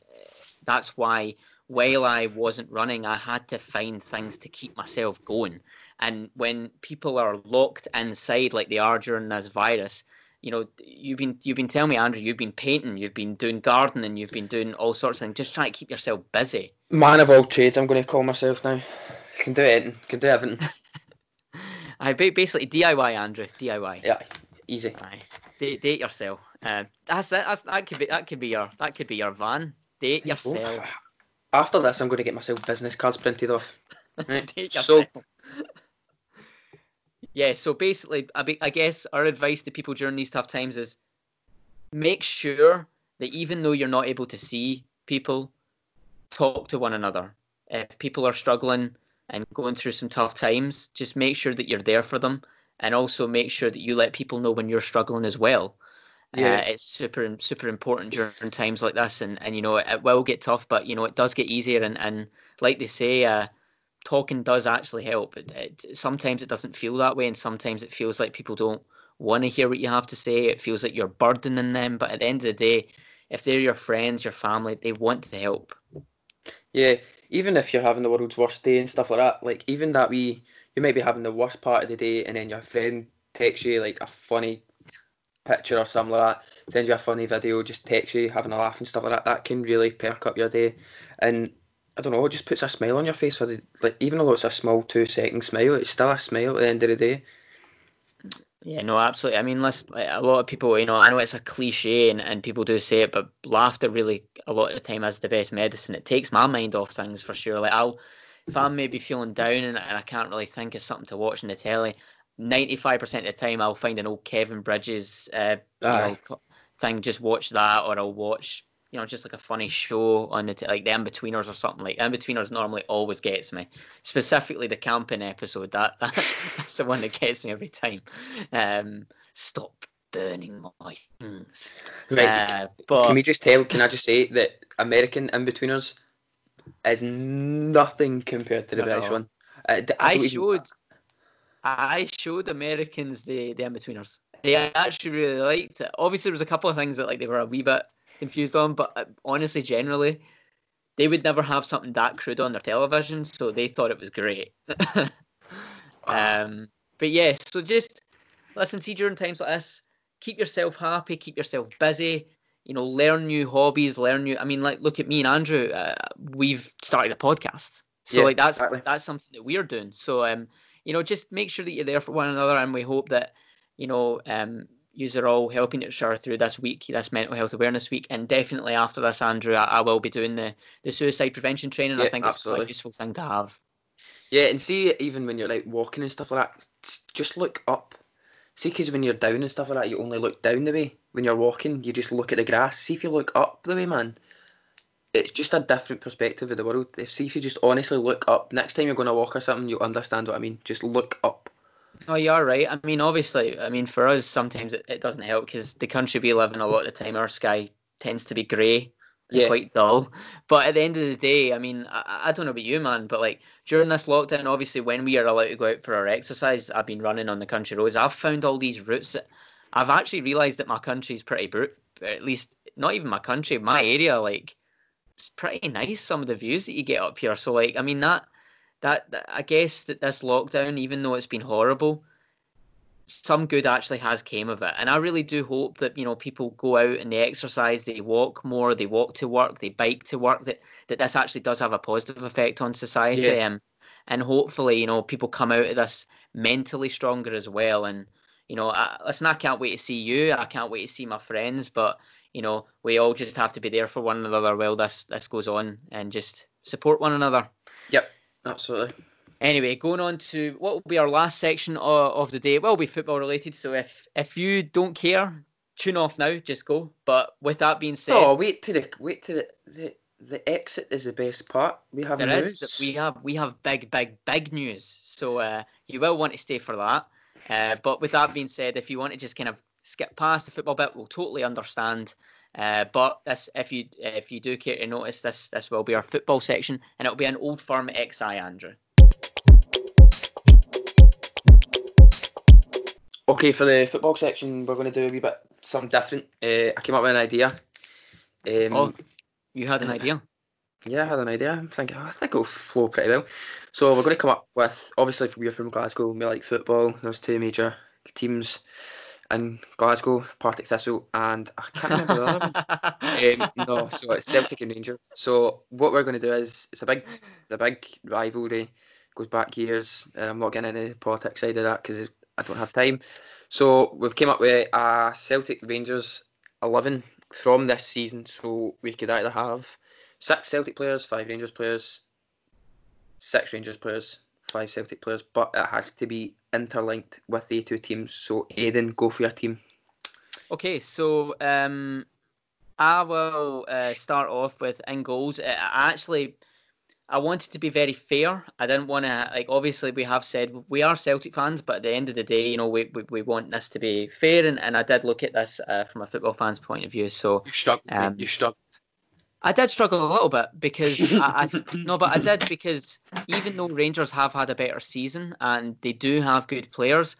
Speaker 1: that's why while i wasn't running i had to find things to keep myself going and when people are locked inside like they are during this virus you know you've been you've been telling me andrew you've been painting you've been doing gardening you've been doing all sorts of things just trying to keep yourself busy
Speaker 2: Man of all trades, I'm going to call myself now. Can do anything. Can do everything.
Speaker 1: I basically DIY, Andrew. DIY.
Speaker 2: Yeah, easy.
Speaker 1: Aye. Date, date yourself. Uh, that's it. That's, that could be that could be your that could be your van. Date yourself.
Speaker 2: After this, I'm going to get myself business cards printed off. Right.
Speaker 1: date
Speaker 2: so
Speaker 1: yeah. So basically, I, be, I guess our advice to people during these tough times is make sure that even though you're not able to see people, talk to one another. If people are struggling and going through some tough times, just make sure that you're there for them, and also make sure that you let people know when you're struggling as well.
Speaker 2: Yeah.
Speaker 1: Uh, it's super super important during times like this, and, and you know it, it will get tough, but you know it does get easier, and, and like they say, uh, talking does actually help. It, it, sometimes it doesn't feel that way, and sometimes it feels like people don't want to hear what you have to say. It feels like you're burdening them, but at the end of the day, if they're your friends, your family, they want to help.
Speaker 2: yeah, even if you're having the world's worst day and stuff like that, like even that we you might be having the worst part of the day, and then your friend texts you like a funny picture or something like that, sends you a funny video, just text you having a laugh and stuff like that. That can really perk up your day, and I don't know, it just puts a smile on your face for the like even though it's a small two second smile, it's still a smile at the end of the day.
Speaker 1: Yeah, no, absolutely. I mean, listen, like, a lot of people, you know, I know it's a cliche and, and people do say it, but laughter really, a lot of the time, is the best medicine. It takes my mind off things for sure. Like, I'll, if I'm maybe feeling down and, and I can't really think of something to watch on the telly, 95% of the time, I'll find an old Kevin Bridges uh, you know, thing, just watch that, or I'll watch, you know, just like a funny show on the, t- like the Inbetweeners or something. Like, Inbetweeners normally always gets me, specifically the camping episode. That, that That's the one that gets me every time. Um, stop burning my things.
Speaker 2: Right.
Speaker 1: Uh, but
Speaker 2: can we just tell? Can I just say that American Inbetweeners is nothing compared to the British one. Uh,
Speaker 1: I
Speaker 2: even-
Speaker 1: showed I showed Americans the the Inbetweeners. They actually really liked it. Obviously, there was a couple of things that like they were a wee bit confused on, but uh, honestly, generally, they would never have something that crude on their television, so they thought it was great. um, but yeah, so just listen. See, during times like this, keep yourself happy, keep yourself busy. You know, learn new hobbies, learn new. I mean, like look at me and Andrew. Uh, we've started a podcast, so
Speaker 2: Yeah,
Speaker 1: like that's
Speaker 2: exactly.
Speaker 1: that's something that we're doing. So um, you know, just make sure that you're there for one another, and we hope that you know um, you are all helping each other through this week, this mental health awareness week, and definitely after this, Andrew, I, I will be doing the the suicide prevention training. I
Speaker 2: Yeah,
Speaker 1: think it's a useful thing to have.
Speaker 2: Yeah, and see, even when you're like walking and stuff like that, just look up. See, because when you're down and stuff like that, you only look down the way. When you're walking, you just look at the grass. See if you look up the way, man. It's just a different perspective of the world. If see if you just honestly look up. Next time you're going to walk or something, you'll understand what I mean. Just look up.
Speaker 1: Oh, you are right. I mean, obviously, I mean, for us, sometimes it, it doesn't help because the country we live in a lot of the time, our sky tends to be grey and
Speaker 2: Yeah.
Speaker 1: quite dull. But at the end of the day, I mean, I, I don't know about you, man, but like during this lockdown, obviously, when we are allowed to go out for our exercise, I've been running on the country roads. I've found all these routes that I've actually realised that my country's pretty brute. At least, not even my country, my area, like, it's pretty nice. Some of the views that you get up here. So, like, I mean, that that, that I guess that this lockdown, even though it's been horrible, some good actually has came of it. And I really do hope that you know people go out and they exercise, they walk more, they walk to work, they bike to work. That that this actually does have a positive effect on society.
Speaker 2: Yeah.
Speaker 1: Um, and hopefully, you know, people come out of this mentally stronger as well. And you know, I, listen, I can't wait to see you. I can't wait to see my friends. But you know, we all just have to be there for one another while this this goes on, and just support one another.
Speaker 2: Absolutely.
Speaker 1: Anyway, going on to what will be our last section of, of the day. It will be football related. So if if you don't care, tune off now. Just go. But with that being said,
Speaker 2: Oh, wait to the wait to the, the the exit is the best part. We have
Speaker 1: there
Speaker 2: news.
Speaker 1: is we have we have big big big news. So uh, you will want to stay for that. Uh, but with that being said, if you want to just kind of skip past the football bit, we'll totally understand. Uh, but this, if you if you do care to notice, this this will be our football section, and it'll be an old firm XI, Andrew.
Speaker 2: Okay, for the football section, we're going to do a wee bit something different. Uh, I came up with an idea. Um,
Speaker 1: Oh, you had an idea.
Speaker 2: Yeah, I had an idea. I'm thinking, I think it'll flow pretty well. So we're going to come up with, obviously, if we're from Glasgow, we like football. There's two major teams in Glasgow, Partick Thistle, and I can't remember the other one. Um, no, so it's Celtic and Rangers. So what we're going to do is, it's a big, it's a big rivalry. Goes back years. Uh, I'm not getting into the politics side of that because I don't have time. So we've came up with a Celtic Rangers 11 from this season. So we could either have six Celtic players, five Rangers players, six Rangers players, five Celtic players, but it has to be interlinked with the two teams. So Aiden, go for your team.
Speaker 1: Okay, so um, I will uh, start off with in goals. Uh, I actually, I wanted to be very fair. I didn't want to like. Obviously, we have said we are Celtic fans, but at the end of the day, you know, we we, we want this to be fair, and, and I did look at this uh, from a football fan's point of view. So
Speaker 2: You stuck.
Speaker 1: Um,
Speaker 2: you struggled.
Speaker 1: I did struggle a little bit because I, I no, but I did because even though Rangers have had a better season and they do have good players,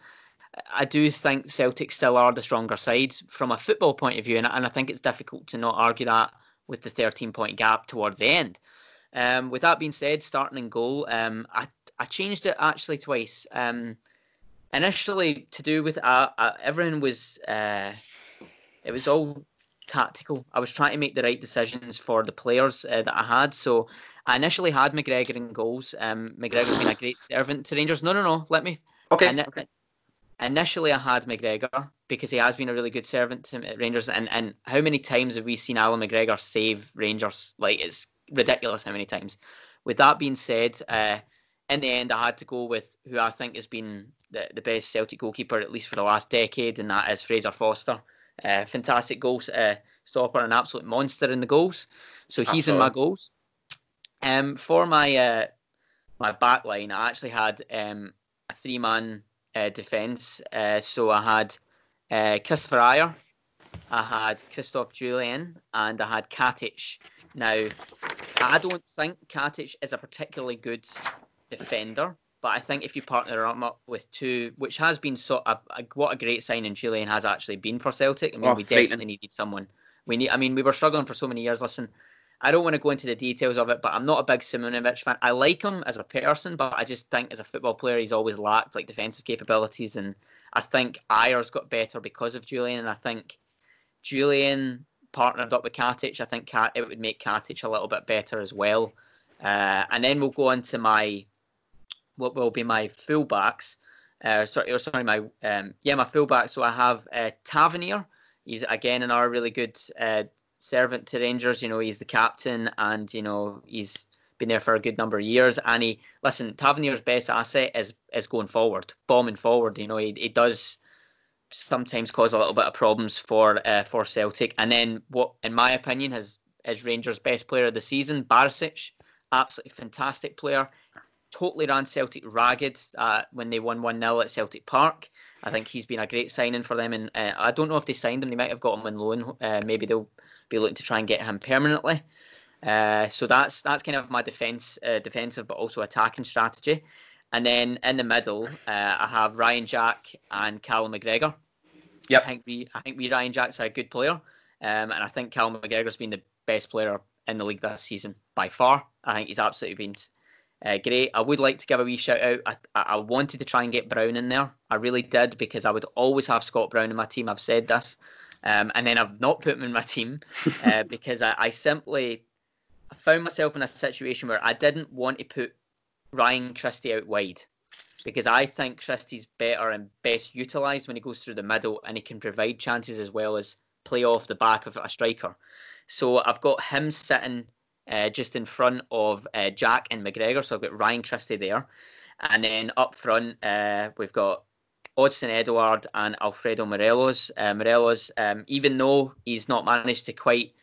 Speaker 1: I do think Celtic still are the stronger side from a football point of view, and, and I think it's difficult to not argue that with the 13 point gap towards the end. Um, with that being said, starting in goal, um, I I changed it actually twice. Um, initially to do with uh, uh, everyone was uh, it was all tactical. I was trying to make the right decisions for the players uh, that I had. So I initially had McGregor in goals. Um, McGregor's been a great servant to Rangers. No, no, no. Let me.
Speaker 2: Okay.
Speaker 1: Ini- Initially, I had McGregor because he has been a really good servant to Rangers. And, and how many times have we seen Alan McGregor save Rangers? Like, it's ridiculous how many times. With that being said, uh, in the end, I had to go with who I think has been the, the best Celtic goalkeeper, at least for the last decade, and that is Fraser Forster. Uh, fantastic goals uh, stopper, an absolute monster in the goals. So he's in my goals. Um, for my uh, my back line, I actually had um, a three man uh, defence. Uh, so I had uh, Kristoffer Ajer, I had Christoph Jullien, and I had Katic. Now, I don't think Katic is a particularly good defender, but I think if you partner him up with two, which has been so a, a, what a great signing Jullien has actually been for Celtic. I mean,
Speaker 2: Oh,
Speaker 1: we definitely needed someone. We need. I mean, we were struggling for so many years. Listen, I don't want to go into the details of it, but I'm not a big Simunovic fan. I like him as a person, but I just think as a football player, he's always lacked like defensive capabilities, and I think Ajer's got better because of Jullien, and I think Jullien partnered up with Katic. I think Kat, it would make Katic a little bit better as well. Uh, and then we'll go on to my what will be my fullbacks. Uh, sorry, or sorry, my um, yeah, my fullback. So I have uh, Tavernier. He's again another really good uh, servant to Rangers. You know, he's the captain, and you know he's been there for a good number of years. And he listen, Tavernier's best asset is is going forward, bombing forward. You know, he, he does sometimes cause a little bit of problems for uh, for Celtic. And then what, in my opinion, has is Rangers' best player of the season, Barisic, absolutely fantastic player. Totally ran Celtic ragged uh, when they won 1 0 at Celtic Park. I think he's been a great signing for them, and uh, I don't know if they signed him. They might have got him on loan. Uh, maybe they'll be looking to try and get him permanently. Uh, so that's that's kind of my defense, uh, defensive, but also attacking strategy. And then in the middle, uh, I have Ryan Jack and Callum McGregor.
Speaker 2: Yep.
Speaker 1: I think we I think we Ryan Jack's a good player, um, and I think Callum McGregor's been the best player in the league this season by far. I think he's absolutely been uh, great. I would like to give a wee shout out. I, I wanted to try and get Brown in there. I really did because I would always have Scott Brown in my team. I've said this. Um, and then I've not put him in my team uh, because I, I simply I found myself in a situation where I didn't want to put Ryan Christie out wide because I think Christie's better and best utilised when he goes through the middle and he can provide chances as well as play off the back of a striker. So I've got him sitting uh, just in front of uh, Jack and McGregor. So I've got Ryan Christie there. And then up front, uh, we've got Odsonne Edouard and Alfredo Morelos. Uh, Morelos, um, even though he's not managed to quite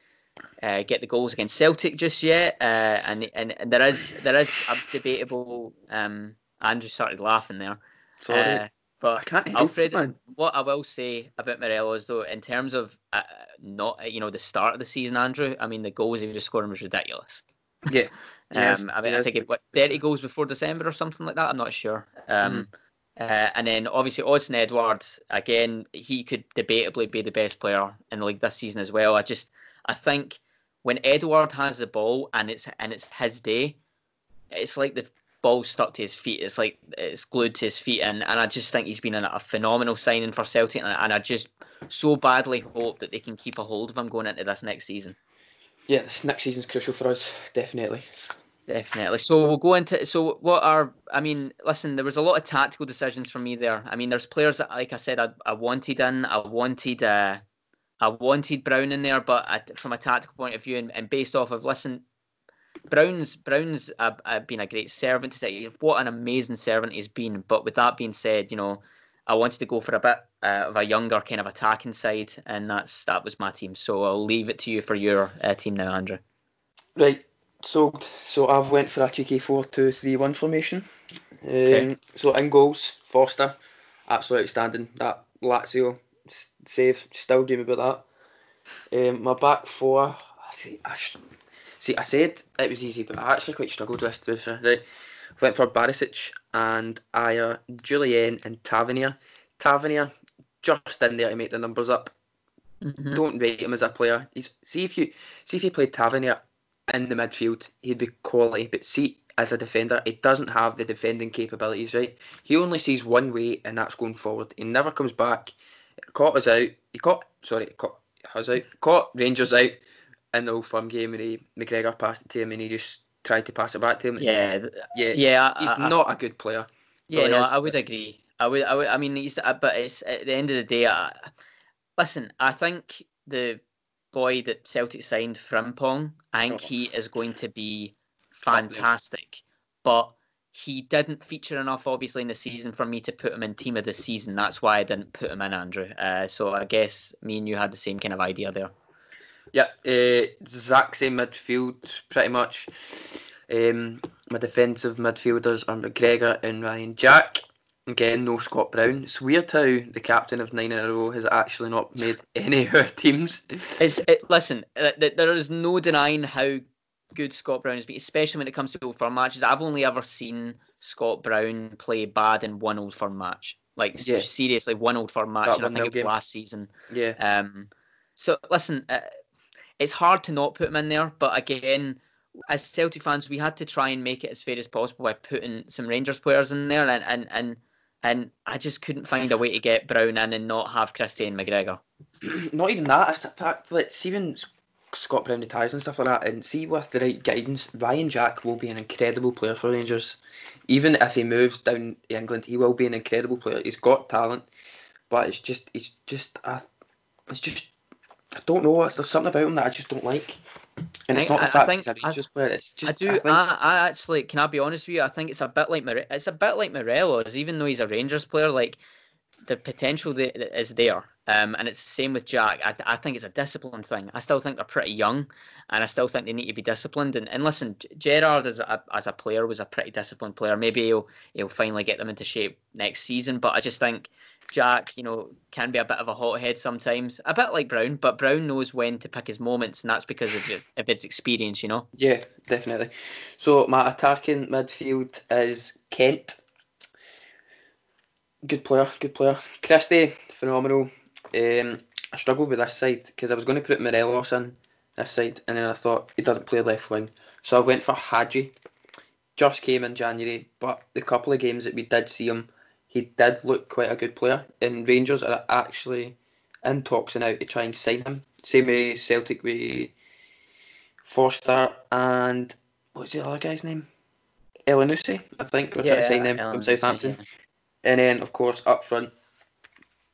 Speaker 1: uh, get the goals against Celtic just yet, uh, and, and, and there is there is a debatable. Um, Andrew started laughing there.
Speaker 2: Sorry.
Speaker 1: But
Speaker 2: I can't
Speaker 1: Alfredo,
Speaker 2: man.
Speaker 1: what I will say about Morelos though, in terms of uh, not you know the start of the season, Andrew, I mean the goals he was scoring was ridiculous.
Speaker 2: Yeah. Yes,
Speaker 1: Um, I mean, I
Speaker 2: yes.
Speaker 1: think it what thirty goals before December or something like that. I'm not sure. Um,
Speaker 2: Mm-hmm.
Speaker 1: uh, and then obviously Odsonne Edouard again, he could debatably be the best player in the league this season as well. I just I think when Edouard has the ball and it's and it's his day, it's like the ball stuck to his feet. It's like it's glued to his feet, and, and I just think he's been a, phenomenal signing for Celtic, and, I- and I just so badly hope that they can keep a hold of him going into this next season.
Speaker 2: Yeah, this next season's crucial for us, definitely.
Speaker 1: Definitely. So we'll go into so what are I mean, listen, there was a lot of tactical decisions for me there. I mean, there's players that like I said I, I wanted in, I wanted uh I wanted Brown in there, but I, from a tactical point of view and, and based off of listen, Brown's Brown's uh, uh, been a great servant. What an amazing servant he's been. But with that being said, you know, I wanted to go for a bit uh, of a younger kind of attacking side, and that's that was my team. So I'll leave it to you for your uh, team now, Andrew.
Speaker 2: Right, sold. So I've went for a cheeky 4-2-3-1 formation. Um,
Speaker 1: Okay.
Speaker 2: So in goals, Forster, absolutely outstanding. That Lazio save, still dream about that. Um, my back four, see, I sh- see, I said it was easy, but I actually quite struggled with this. Right, went for Barisic and Ajer, Jullien and Tavernier. Tavernier just in there to make the numbers up.
Speaker 1: Mhm.
Speaker 2: Don't rate him as a player. He's see if you see if you played Tavernier in the midfield, he'd be quality. But see, as a defender, he doesn't have the defending capabilities. Right, he only sees one way, and that's going forward. He never comes back. Caught us out. He caught sorry, caught us out. Caught Rangers out in the Old Firm game, and he McGregor passed it to him, and he just tried to pass it back to him.
Speaker 1: Yeah,
Speaker 2: yeah.
Speaker 1: yeah.
Speaker 2: He's
Speaker 1: I, I-
Speaker 2: not a good player.
Speaker 1: Yeah, no,
Speaker 2: is,
Speaker 1: I would agree. I would, I would, I mean, he's, uh, but it's at the end of the day. I, listen, I think the boy that Celtic signed, Frimpong, I think
Speaker 2: Oh.
Speaker 1: he is going to be fantastic. But he didn't feature enough, obviously, in the season for me to put him in team of the season. That's why I didn't put him in, Andrew. Uh, so I guess me and you had the same kind of idea there.
Speaker 2: Yeah, uh, exact same midfield, pretty much. Um, my defensive midfielders are McGregor and Ryan Jack. Again, no Scott Brown. It's weird how the captain of nine in a row has actually not made any of our teams.
Speaker 1: It's it, listen. uh, th- There is no denying how good Scott Brown has been, especially when it comes to Old Firm matches. I've only ever seen Scott Brown play bad in one Old Firm match. Like
Speaker 2: Yeah.
Speaker 1: seriously, one Old Firm match,
Speaker 2: That
Speaker 1: and I think it was
Speaker 2: game.
Speaker 1: last season.
Speaker 2: Yeah,
Speaker 1: Um, so listen, uh, it's hard to not put him in there, but again, as Celtic fans, we had to try and make it as fair as possible by putting some Rangers players in there, and and and, and I just couldn't find a way to get Brown in and not have Christian McGregor.
Speaker 2: not even that. It's the fact that S- Scott Brown retires and stuff like that, and see with the right guidance, Ryan Jack will be an incredible player for Rangers. Even if he moves down to England, he will be an incredible player. He's got talent, but it's just, it's just, uh, it's just, I don't know. There's something about him that I just don't like, and it's
Speaker 1: I-
Speaker 2: not the
Speaker 1: I- I
Speaker 2: fact
Speaker 1: think-
Speaker 2: he's a
Speaker 1: I-.
Speaker 2: It's just,
Speaker 1: I do.
Speaker 2: I
Speaker 1: I,
Speaker 2: think,
Speaker 1: I, actually, can I be honest with you? I think it's a bit like More- it's a bit like Morelos, even though he's a Rangers player. Like the potential that is there. Um, and it's the same with Jack. I, I think it's a discipline thing. I still think they're pretty young, and I still think they need to be disciplined. And, and listen, Gerrard as a, as a player was a pretty disciplined player. Maybe he'll he'll finally get them into shape next season. But I just think Jack, you know, can be a bit of a hothead sometimes, a bit like Brown. But Brown knows when to pick his moments, and that's because of, of his experience. You know.
Speaker 2: Yeah, definitely. So my attacking midfield is Kent. Good player, good player. Christie, phenomenal. Um, I struggled with this side because I was going to put Morelos in this side, and then I thought he doesn't play left wing, so I went for Hagi. Just came in January, but the couple of games that we did see him, he did look quite a good player. And Rangers are actually in talks now to try and sign him. Same way Celtic with Forster and what's the other guy's name? Elyounoussi, I think. We're trying to sign him from Southampton. Yeah. And then, of course, up front,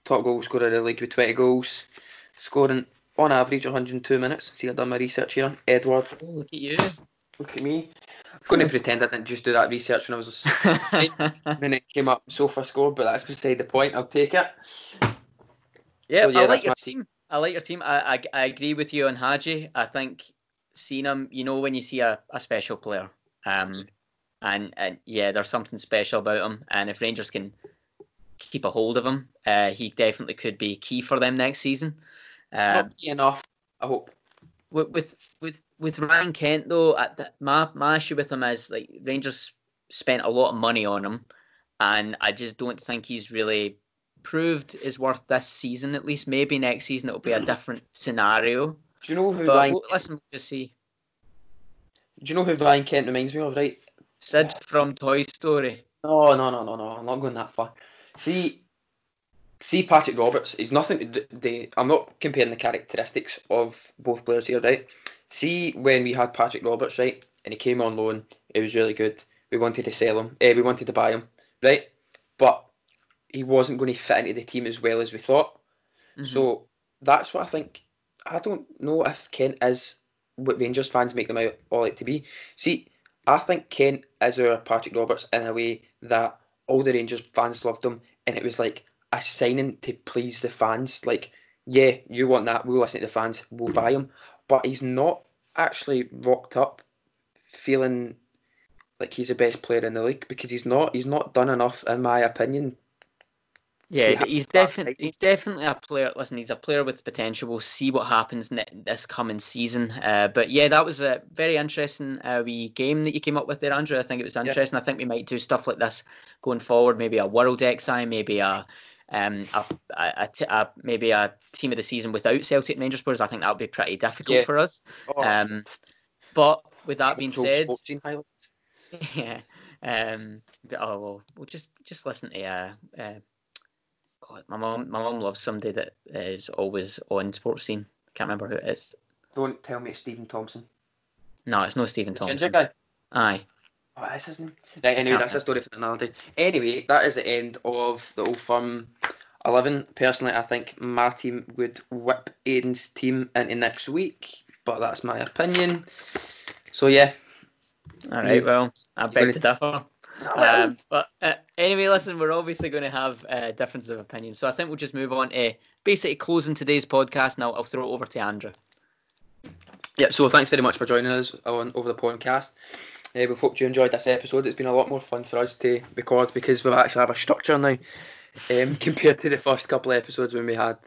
Speaker 2: top goal scorer of the league with 20 goals, scoring on average 102 minutes. See, I've done my research here. Edouard.
Speaker 1: Oh, look at you.
Speaker 2: Look at me. I'm going to pretend I didn't just do that research when I was when it came up SofaScore, but that's beside the point. I'll take it.
Speaker 1: Yeah, so, yeah I like your my... team. I like your team. I, I, I agree with you on Hagi. I think seeing him, you know, when you see a, a special player, um, and and yeah, there's something special about him. And if Rangers can keep a hold of him, uh, he definitely could be key for them next season.
Speaker 2: Uh, Not enough, I hope.
Speaker 1: With with with, with Ryan Kent though, the, my my issue with him is like Rangers spent a lot of money on him, and I just don't think he's really proved his worth this season. At least maybe next season it'll be a different scenario.
Speaker 2: Do you know who? But Ryan...
Speaker 1: listen, we'll just see.
Speaker 2: Do you know who Ryan Kent reminds me of? Right,
Speaker 1: Sid from Toy Story.
Speaker 2: No, no, no, no, no. I'm not going that far. See, see Patrick Roberts. He's nothing. To do, I'm not comparing the characteristics of both players here, right? See when we had Patrick Roberts, right, and he came on loan. It was really good. We wanted to sell him. Eh, we wanted to buy him, right? But he wasn't going to fit into the team as well as we thought. Mm-hmm. So that's what I think. I don't know if Kent is what Rangers fans make them out all out to be. See, I think Kent is our Patrick Roberts in a way that all the Rangers fans loved him, and it was like a signing to please the fans. Like, yeah, you want that, we'll listen to the fans, we'll buy him. But he's not actually rocked up feeling like he's the best player in the league because he's not. He's not done enough, in my opinion,
Speaker 1: yeah, he's definitely he's definitely a player. Listen, he's a player with potential. We'll see what happens this coming season. Uh, but yeah, that was a very interesting uh, wee game that you came up with there, Andrew. I think it was interesting. Yeah. I think we might do stuff like this going forward. Maybe a World XI, maybe a um, a, a, a, a, maybe a team of the season without Celtic and Rangers players. I think that would be pretty difficult yeah. for us. Oh. Um, but with that being said, yeah. Um, oh well, we'll just just listen to uh, uh God, my mom, my mom loves somebody that is always on Sportscene. Can't remember who it is.
Speaker 2: Don't tell me it's Steven Thompson.
Speaker 1: No, it's not Steven Thompson.
Speaker 2: Ginger guy.
Speaker 1: Aye.
Speaker 2: Oh, that's his name. Right. Anyway, that's a story for another day. Anyway, that is the end of the Old Firm 11. Personally, I think my team would whip Aidan's team into next week, but that's my opinion. So yeah.
Speaker 1: All right. Mm. Well, I beg to differ. Um, but uh, anyway, listen, we're obviously going to have uh, differences of opinion, so I think we'll just move on to basically closing today's podcast. Now I'll throw it over to Andrew.
Speaker 2: Yeah, so thanks very much for joining us on over the podcast. Uh, we hope you enjoyed this episode. It's been a lot more fun for us to record because we actually have a structure now um, compared to the first couple of episodes when we had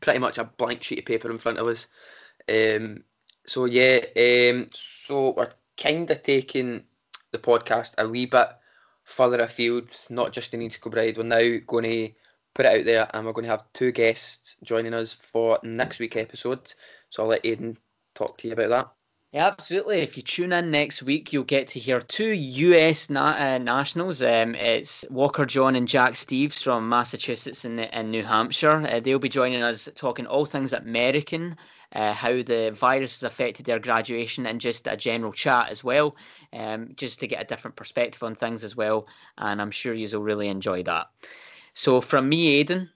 Speaker 2: pretty much a blank sheet of paper in front of us. Um, so yeah, um, so we're kind of taking the podcast a wee bit further afield, not just in East Kilbride. We're now going to put it out there and we're going to have two guests joining us for next week episode. So I'll let Aidan talk to you about that.
Speaker 1: Yeah, absolutely. If you tune in next week, you'll get to hear two US na- uh, nationals. Um, it's Walker John and Jack Steves from Massachusetts and, and New Hampshire. Uh, they'll be joining us talking all things American uh, how the virus has affected their graduation, and just a general chat as well, um, just to get a different perspective on things as well. And I'm sure you will really enjoy that. So, from me, Aidan.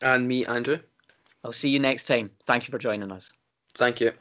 Speaker 2: And me, Andrew.
Speaker 1: I'll see you next time. Thank you for joining us.
Speaker 2: Thank you.